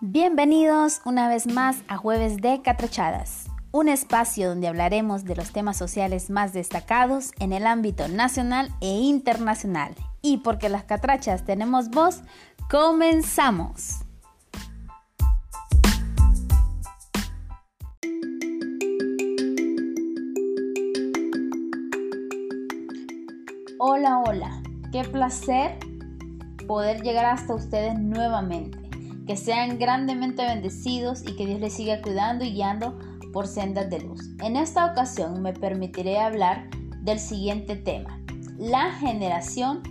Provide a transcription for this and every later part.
Bienvenidos una vez más a Jueves de Catrachadas, un espacio donde hablaremos de los temas sociales más destacados en el ámbito nacional e internacional. Y porque las catrachas tenemos voz, comenzamos. Hola, hola, qué placer poder llegar hasta ustedes nuevamente que sean grandemente bendecidos y que Dios les siga cuidando y guiando por sendas de luz. En esta ocasión me permitiré hablar del siguiente tema, la generación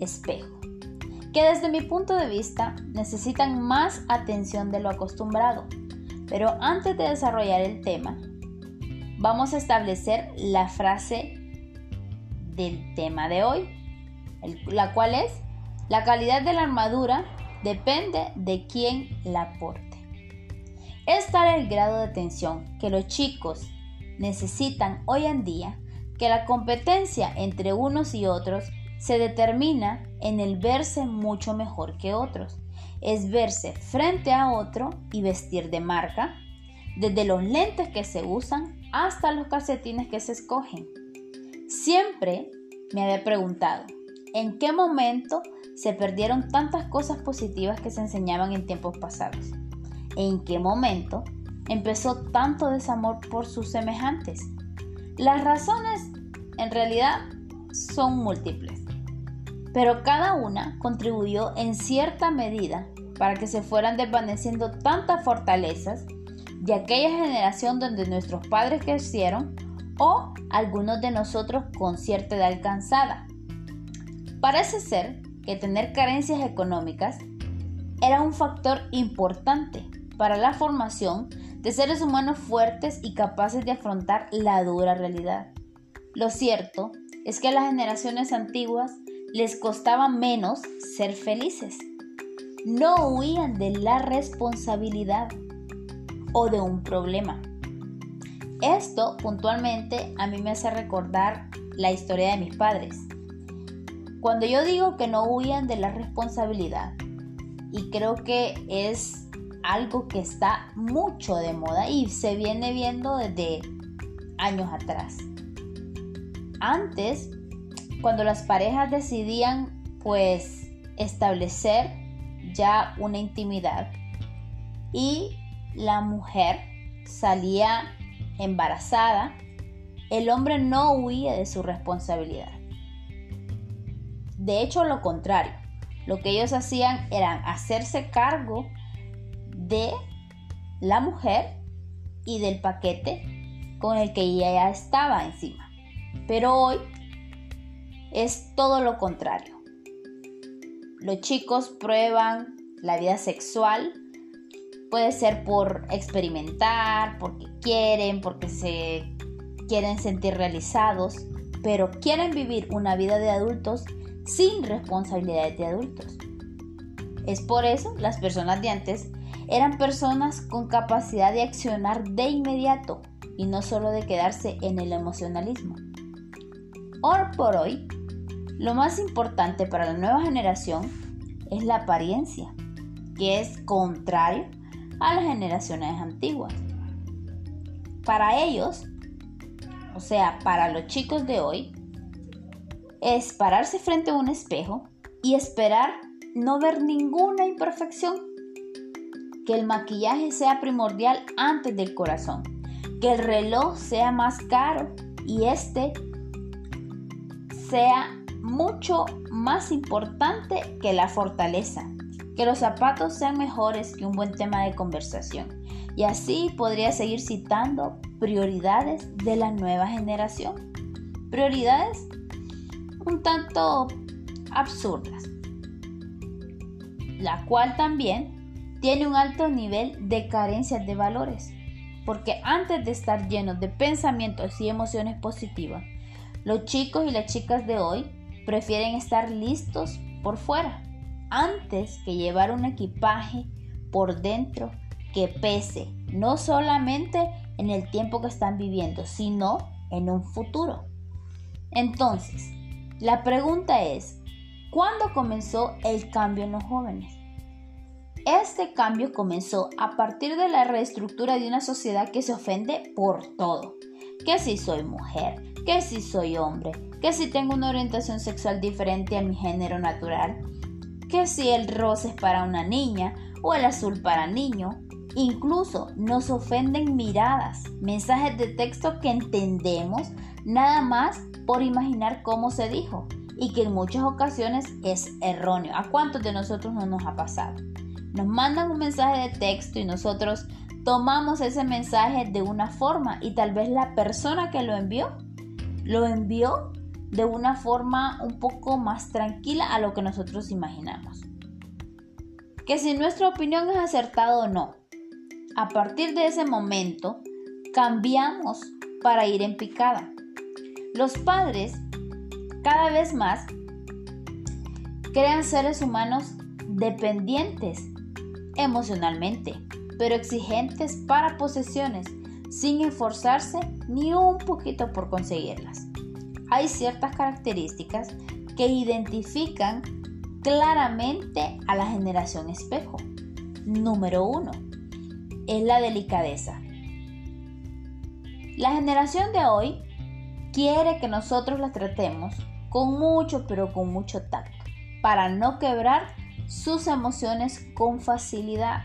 espejo, que desde mi punto de vista necesitan más atención de lo acostumbrado. Pero antes de desarrollar el tema, vamos a establecer la frase del tema de hoy, la cual es, la calidad de la armadura depende de quién la aporte. Es tal el grado de atención que los chicos necesitan hoy en día que la competencia entre unos y otros se determina en el verse mucho mejor que otros. Es verse frente a otro y vestir de marca, desde los lentes que se usan hasta los calcetines que se escogen. Siempre me había preguntado, ¿en qué momento se perdieron tantas cosas positivas que se enseñaban en tiempos pasados? ¿En qué momento empezó tanto desamor por sus semejantes? Las razones en realidad son múltiples, pero cada una contribuyó en cierta medida para que se fueran desvaneciendo tantas fortalezas de aquella generación donde nuestros padres crecieron o algunos de nosotros con cierta edad alcanzada. Parece ser que tener carencias económicas era un factor importante para la formación de seres humanos fuertes y capaces de afrontar la dura realidad. Lo cierto es que a las generaciones antiguas les costaba menos ser felices. No huían de la responsabilidad o de un problema. Esto puntualmente a mí me hace recordar la historia de mis padres. Cuando yo digo que no huyan de la responsabilidad, y creo que es algo que está mucho de moda y se viene viendo desde años atrás. Antes, cuando las parejas decidían pues establecer ya una intimidad y la mujer salía embarazada, el hombre no huía de su responsabilidad. De hecho, lo contrario. Lo que ellos hacían era hacerse cargo de la mujer y del paquete con el que ella ya estaba encima. Pero hoy es todo lo contrario. Los chicos prueban la vida sexual. Puede ser por experimentar, porque quieren, porque se quieren sentir realizados, pero quieren vivir una vida de adultos sin responsabilidades de adultos. Es por eso las personas de antes eran personas con capacidad de accionar de inmediato y no solo de quedarse en el emocionalismo. Hoy por hoy, lo más importante para la nueva generación es la apariencia, que es contrario a las generaciones antiguas. Para ellos, o sea, para los chicos de hoy, es pararse frente a un espejo y esperar no ver ninguna imperfección. Que el maquillaje sea primordial antes del corazón. Que el reloj sea más caro y este sea mucho más importante que la fortaleza. Que los zapatos sean mejores que un buen tema de conversación. Y así podría seguir citando prioridades de la nueva generación. Prioridades un tanto absurdas, la cual también tiene un alto nivel de carencias de valores, porque antes de estar llenos de pensamientos y emociones positivas, los chicos y las chicas de hoy prefieren estar listos por fuera, antes que llevar un equipaje por dentro que pese, no solamente en el tiempo que están viviendo, sino en un futuro. Entonces, la pregunta es, ¿cuándo comenzó el cambio en los jóvenes? Este cambio comenzó a partir de la reestructura de una sociedad que se ofende por todo. Que si soy mujer, que si soy hombre, que si tengo una orientación sexual diferente a mi género natural, que si el rosa es para una niña o el azul para niño. Incluso nos ofenden miradas, mensajes de texto que entendemos nada más por imaginar cómo se dijo y que en muchas ocasiones es erróneo. ¿A cuántos de nosotros no nos ha pasado? Nos mandan un mensaje de texto y nosotros tomamos ese mensaje de una forma y tal vez la persona que lo envió lo envió de una forma un poco más tranquila a lo que nosotros imaginamos. Que si nuestra opinión es acertada o no, a partir de ese momento cambiamos para ir en picada. Los padres cada vez más crean seres humanos dependientes emocionalmente, pero exigentes para posesiones, sin esforzarse ni un poquito por conseguirlas. Hay ciertas características que identifican claramente a la generación espejo. Número uno es la delicadeza. La generación de hoy quiere que nosotros la tratemos con mucho, pero con mucho tacto, para no quebrar sus emociones con facilidad.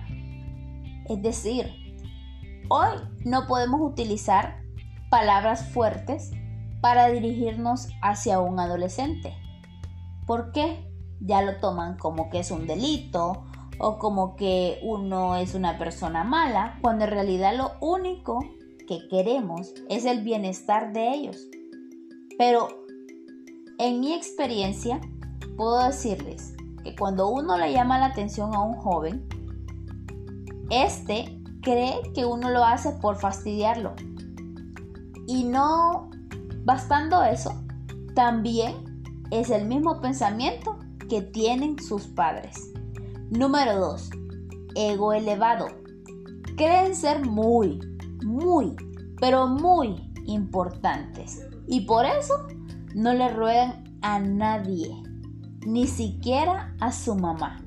Es decir, hoy no podemos utilizar palabras fuertes para dirigirnos hacia un adolescente. ¿Por qué? Ya lo toman como que es un delito o como que uno es una persona mala, cuando en realidad lo único que queremos es el bienestar de ellos. Pero en mi experiencia, puedo decirles que cuando uno le llama la atención a un joven, este cree que uno lo hace por fastidiarlo. Y no bastando eso, también es el mismo pensamiento que tienen sus padres. Número 2. Ego elevado. Creen ser muy, muy, pero muy importantes. Y por eso no le ruegan a nadie, ni siquiera a su mamá.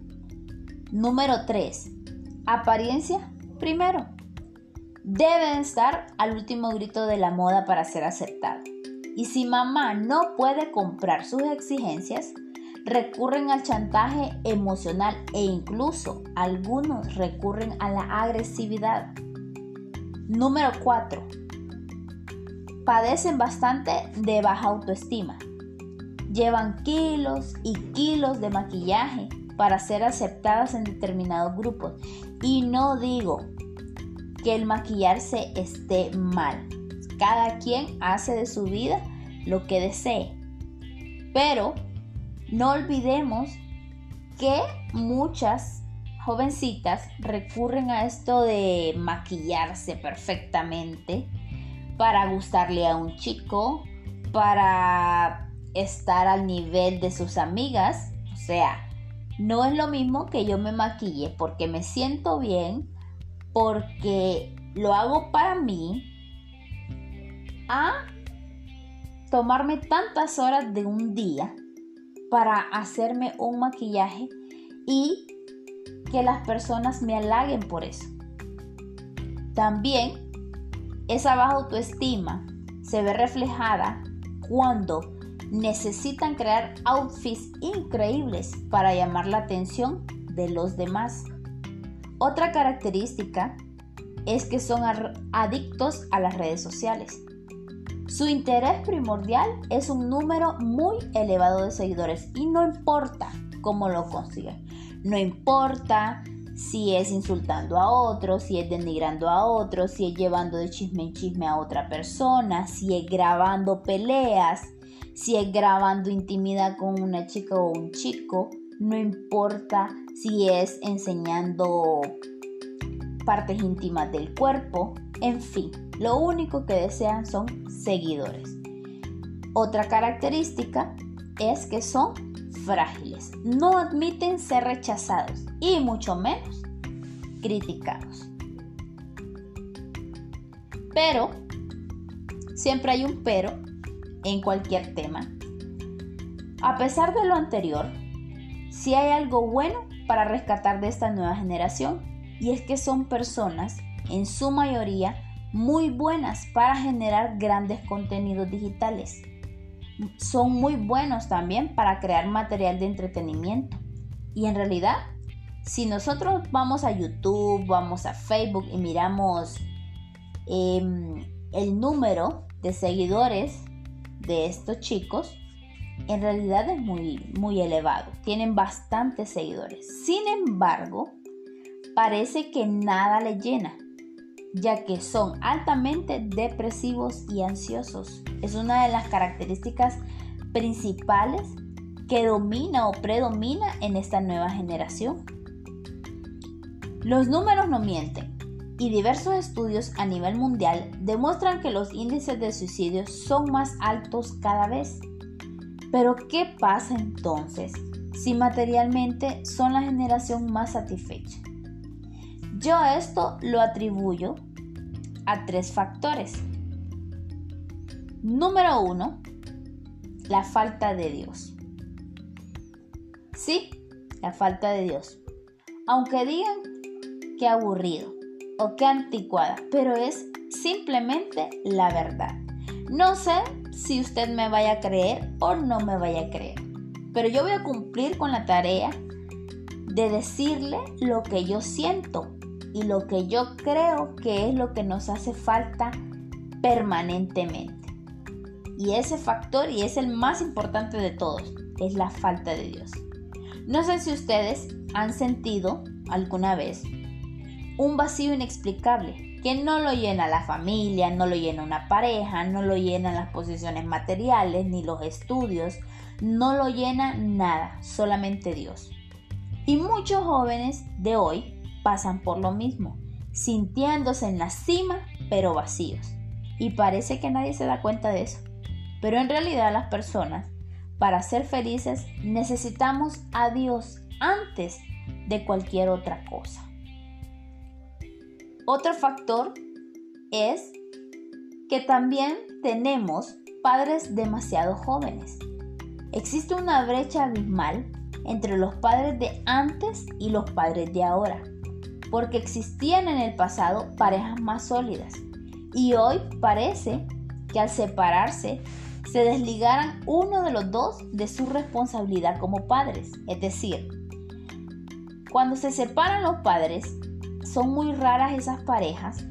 Número 3. Apariencia primero. Deben estar al último grito de la moda para ser aceptado. Y si mamá no puede comprar sus exigencias, recurren al chantaje emocional e incluso algunos recurren a la agresividad. Número 4 padecen bastante de baja autoestima. Llevan kilos y kilos de maquillaje para ser aceptadas en determinados grupos. Y no digo que el maquillarse esté mal. Cada quien hace de su vida lo que desee. Pero no olvidemos que muchas jovencitas recurren a esto de maquillarse perfectamente para gustarle a un chico, para estar al nivel de sus amigas. O sea, no es lo mismo que yo me maquille porque me siento bien, porque lo hago para mí, a tomarme tantas horas de un día para hacerme un maquillaje y que las personas me halaguen por eso. También esa baja autoestima se ve reflejada cuando necesitan crear outfits increíbles para llamar la atención de los demás. Otra característica es que son adictos a las redes sociales. Su interés primordial es un número muy elevado de seguidores y no importa cómo lo consiguen. No importa si es insultando a otro, si es denigrando a otro, si es llevando de chisme en chisme a otra persona, si es grabando peleas, si es grabando intimidad con una chica o un chico, no importa si es enseñando partes íntimas del cuerpo, en fin, lo único que desean son seguidores. Otra característica es que son frágiles, no admiten ser rechazados y mucho menos criticados. Pero, siempre hay un pero en cualquier tema. A pesar de lo anterior, si hay algo bueno para rescatar de esta nueva generación y es que son personas, en su mayoría, muy buenas para generar grandes contenidos digitales. Son muy buenos también para crear material de entretenimiento. Y en realidad, si nosotros vamos a YouTube, vamos a Facebook y miramos em, el número de seguidores de estos chicos, en realidad es muy, muy elevado. Tienen bastantes seguidores. Sin embargo, parece que nada le llena, ya que son altamente depresivos y ansiosos. Es una de las características principales que domina o predomina en esta nueva generación. Los números no mienten y diversos estudios a nivel mundial demuestran que los índices de suicidio son más altos cada vez. Pero ¿qué pasa entonces si materialmente son la generación más satisfecha? Yo esto lo atribuyo a tres factores. Número uno, la falta de Dios. Sí, la falta de Dios. Aunque digan que aburrido o que anticuada, pero es simplemente la verdad. No sé si usted me vaya a creer o no me vaya a creer, pero yo voy a cumplir con la tarea de decirle lo que yo siento y lo que yo creo que es lo que nos hace falta permanentemente. Y ese factor, y es el más importante de todos, es la falta de Dios. No sé si ustedes han sentido alguna vez un vacío inexplicable que no lo llena la familia, no lo llena una pareja, no lo llenan las posiciones materiales ni los estudios, no lo llena nada, solamente Dios. Y muchos jóvenes de hoy pasan por lo mismo, sintiéndose en la cima pero vacíos. Y parece que nadie se da cuenta de eso. Pero en realidad las personas, para ser felices, necesitamos a Dios antes de cualquier otra cosa. Otro factor es que también tenemos padres demasiado jóvenes. Existe una brecha abismal entre los padres de antes y los padres de ahora, porque existían en el pasado parejas más sólidas y hoy parece que al separarse se desligaran uno de los dos de su responsabilidad como padres. Es decir, cuando se separan los padres, son muy raras esas parejas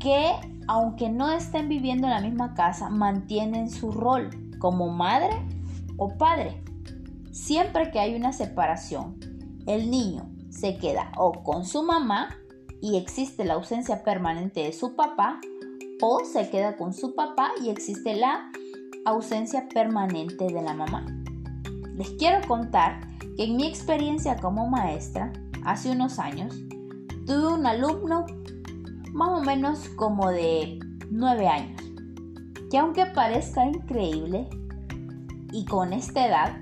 que, aunque no estén viviendo en la misma casa, mantienen su rol como madre o padre. Siempre que hay una separación, el niño se queda o con su mamá y existe la ausencia permanente de su papá, o se queda con su papá y existe la ausencia permanente de la mamá. Les quiero contar que en mi experiencia como maestra, hace unos años, tuve un alumno más o menos como de 9 años, que aunque parezca increíble, y con esta edad,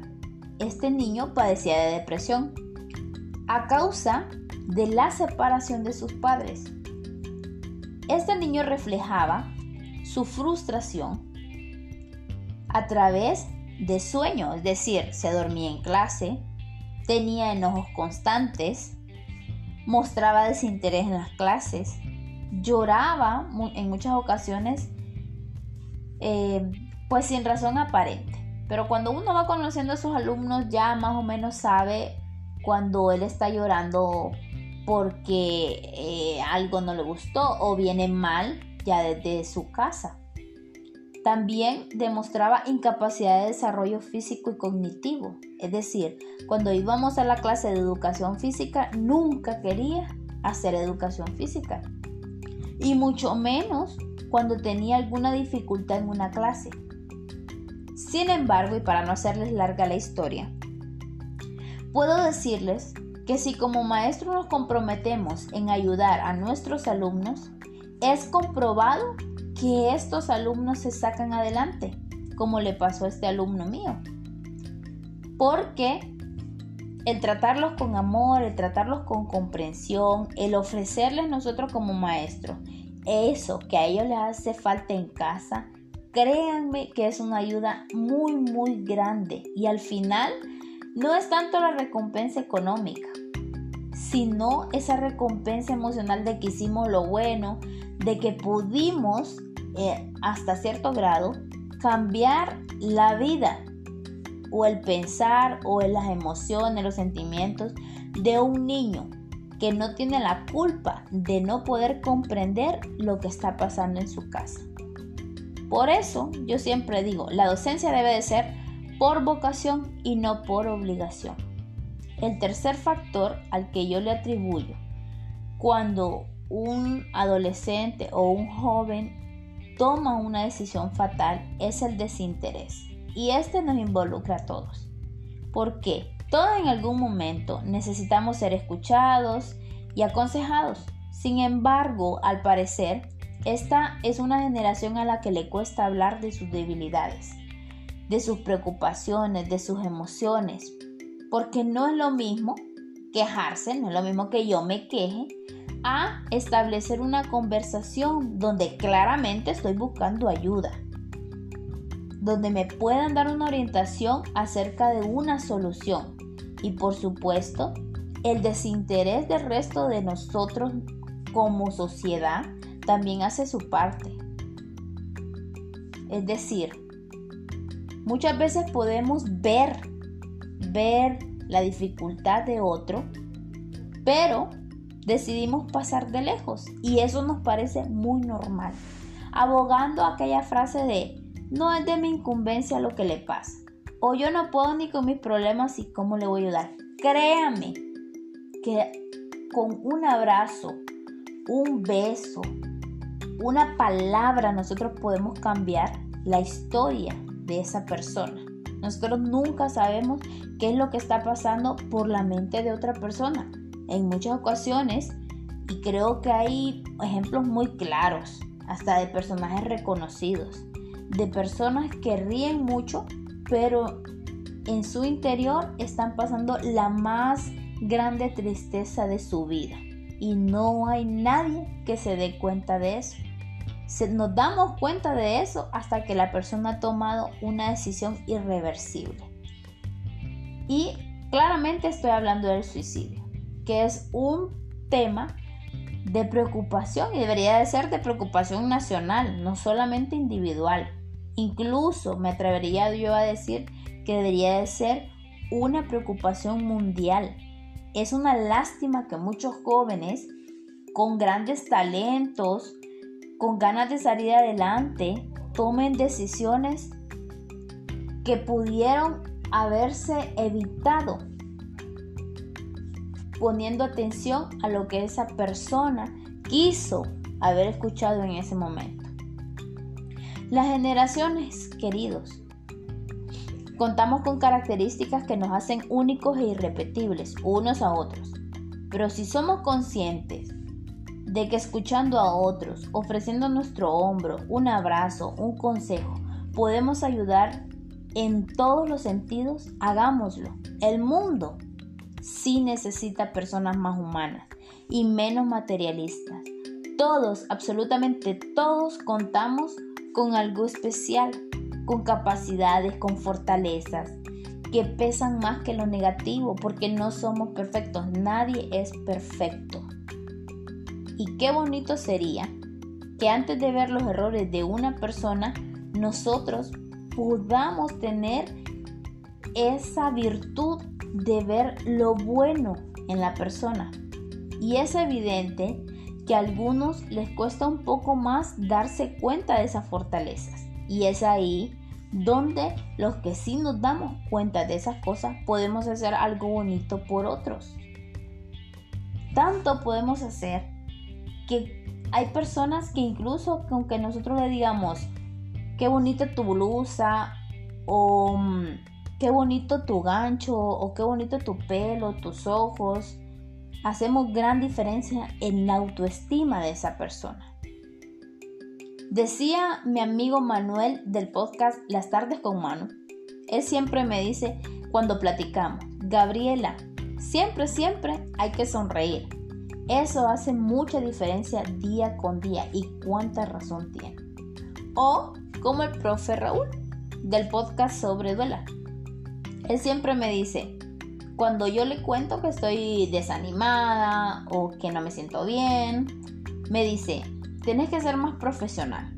este niño padecía de depresión a causa de la separación de sus padres. Este niño reflejaba su frustración a través de sueños, es decir, se dormía en clase, tenía enojos constantes, mostraba desinterés en las clases, lloraba en muchas ocasiones, eh, pues sin razón aparente. Pero cuando uno va conociendo a sus alumnos ya más o menos sabe cuando él está llorando porque eh, algo no le gustó o viene mal ya desde su casa. También demostraba incapacidad de desarrollo físico y cognitivo. Es decir, cuando íbamos a la clase de educación física, nunca quería hacer educación física. Y mucho menos cuando tenía alguna dificultad en una clase. Sin embargo, y para no hacerles larga la historia, puedo decirles que si como maestros nos comprometemos en ayudar a nuestros alumnos, es comprobado que estos alumnos se sacan adelante, como le pasó a este alumno mío. Porque el tratarlos con amor, el tratarlos con comprensión, el ofrecerles nosotros como maestros eso que a ellos les hace falta en casa, créanme que es una ayuda muy, muy grande. Y al final no es tanto la recompensa económica, sino esa recompensa emocional de que hicimos lo bueno, de que pudimos eh, hasta cierto grado cambiar la vida o el pensar o las emociones, los sentimientos de un niño que no tiene la culpa de no poder comprender lo que está pasando en su casa. Por eso yo siempre digo, la docencia debe de ser por vocación y no por obligación. El tercer factor al que yo le atribuyo cuando un adolescente o un joven toma una decisión fatal es el desinterés. Y este nos involucra a todos. ¿Por qué? Todos en algún momento necesitamos ser escuchados y aconsejados. Sin embargo, al parecer, esta es una generación a la que le cuesta hablar de sus debilidades, de sus preocupaciones, de sus emociones, porque no es lo mismo quejarse, no es lo mismo que yo me queje, a establecer una conversación donde claramente estoy buscando ayuda, donde me puedan dar una orientación acerca de una solución y por supuesto el desinterés del resto de nosotros como sociedad también hace su parte. Es decir, muchas veces podemos ver, ver la dificultad de otro, pero decidimos pasar de lejos y eso nos parece muy normal, abogando aquella frase de no es de mi incumbencia lo que le pasa, o yo no puedo ni con mis problemas y cómo le voy a ayudar. Créame que con un abrazo, un beso, una palabra nosotros podemos cambiar la historia de esa persona. Nosotros nunca sabemos qué es lo que está pasando por la mente de otra persona en muchas ocasiones y creo que hay ejemplos muy claros, hasta de personajes reconocidos, de personas que ríen mucho, pero en su interior están pasando la más grande tristeza de su vida y no hay nadie que se dé cuenta de eso. Nos damos cuenta de eso hasta que la persona ha tomado una decisión irreversible. Y claramente estoy hablando del suicidio que es un tema de preocupación y debería de ser de preocupación nacional, no solamente individual. Incluso me atrevería yo a decir que debería de ser una preocupación mundial. Es una lástima que muchos jóvenes con grandes talentos, con ganas de salir adelante, tomen decisiones que pudieron haberse evitado poniendo atención a lo que esa persona quiso haber escuchado en ese momento. Las generaciones, queridos, contamos con características que nos hacen únicos e irrepetibles unos a otros. Pero si somos conscientes de que escuchando a otros, ofreciendo nuestro hombro, un abrazo, un consejo, podemos ayudar en todos los sentidos, hagámoslo. El mundo sí necesita personas más humanas y menos materialistas. Todos, absolutamente todos, contamos con algo especial, con capacidades, con fortalezas que pesan más que lo negativo, porque no somos perfectos, nadie es perfecto. Y qué bonito sería que antes de ver los errores de una persona, nosotros podamos tener esa virtud de ver lo bueno en la persona. Y es evidente que a algunos les cuesta un poco más darse cuenta de esas fortalezas. Y es ahí donde los que sí nos damos cuenta de esas cosas podemos hacer algo bonito por otros. Tanto podemos hacer que hay personas que incluso aunque nosotros le digamos, qué bonita tu blusa o mm, qué bonito tu gancho o qué bonito tu pelo, tus ojos. Hacemos gran diferencia en la autoestima de esa persona. Decía mi amigo Manuel del podcast Las tardes con Manu. Él siempre me dice cuando platicamos, Gabriela, siempre, siempre hay que sonreír. Eso hace mucha diferencia día con día y cuánta razón tiene. O como el profe Raúl del podcast sobre duela. Él siempre me dice, Cuando yo le cuento que estoy desanimada o que no me siento bien, me dice, tenés que ser más profesional.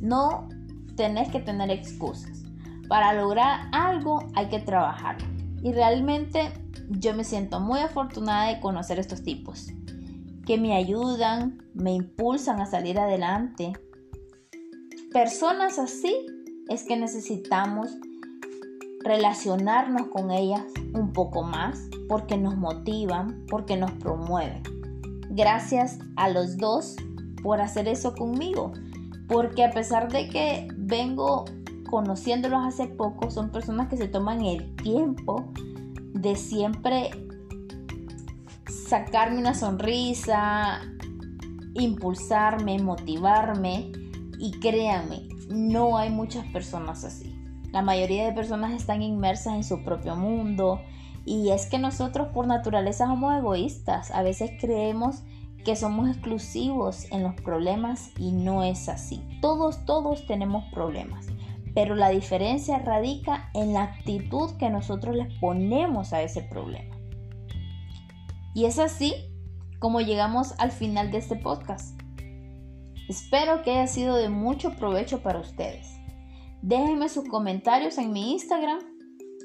No tenés que tener excusas. Para lograr algo hay que trabajar. Y realmente yo me siento muy afortunada de conocer estos tipos, que me ayudan, me impulsan a salir adelante. Personas así es que necesitamos relacionarnos con ellas un poco más porque nos motivan, porque nos promueven. Gracias a los dos por hacer eso conmigo, porque a pesar de que vengo conociéndolos hace poco, son personas que se toman el tiempo de siempre sacarme una sonrisa, impulsarme, motivarme y créanme, no hay muchas personas así. La mayoría de personas están inmersas en su propio mundo y es que nosotros por naturaleza somos egoístas. A veces creemos que somos exclusivos en los problemas y no es así. Todos, todos tenemos problemas. Pero la diferencia radica en la actitud que nosotros les ponemos a ese problema. Y es así como llegamos al final de este podcast. Espero que haya sido de mucho provecho para ustedes. Déjenme sus comentarios en mi Instagram,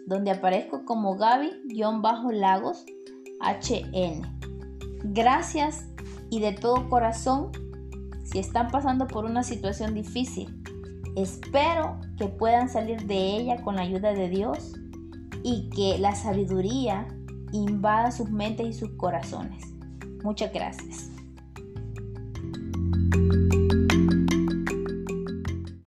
donde aparezco como Gaby-Lagos HN. Gracias y de todo corazón si están pasando por una situación difícil. Espero que puedan salir de ella con la ayuda de Dios y que la sabiduría invada sus mentes y sus corazones. Muchas gracias.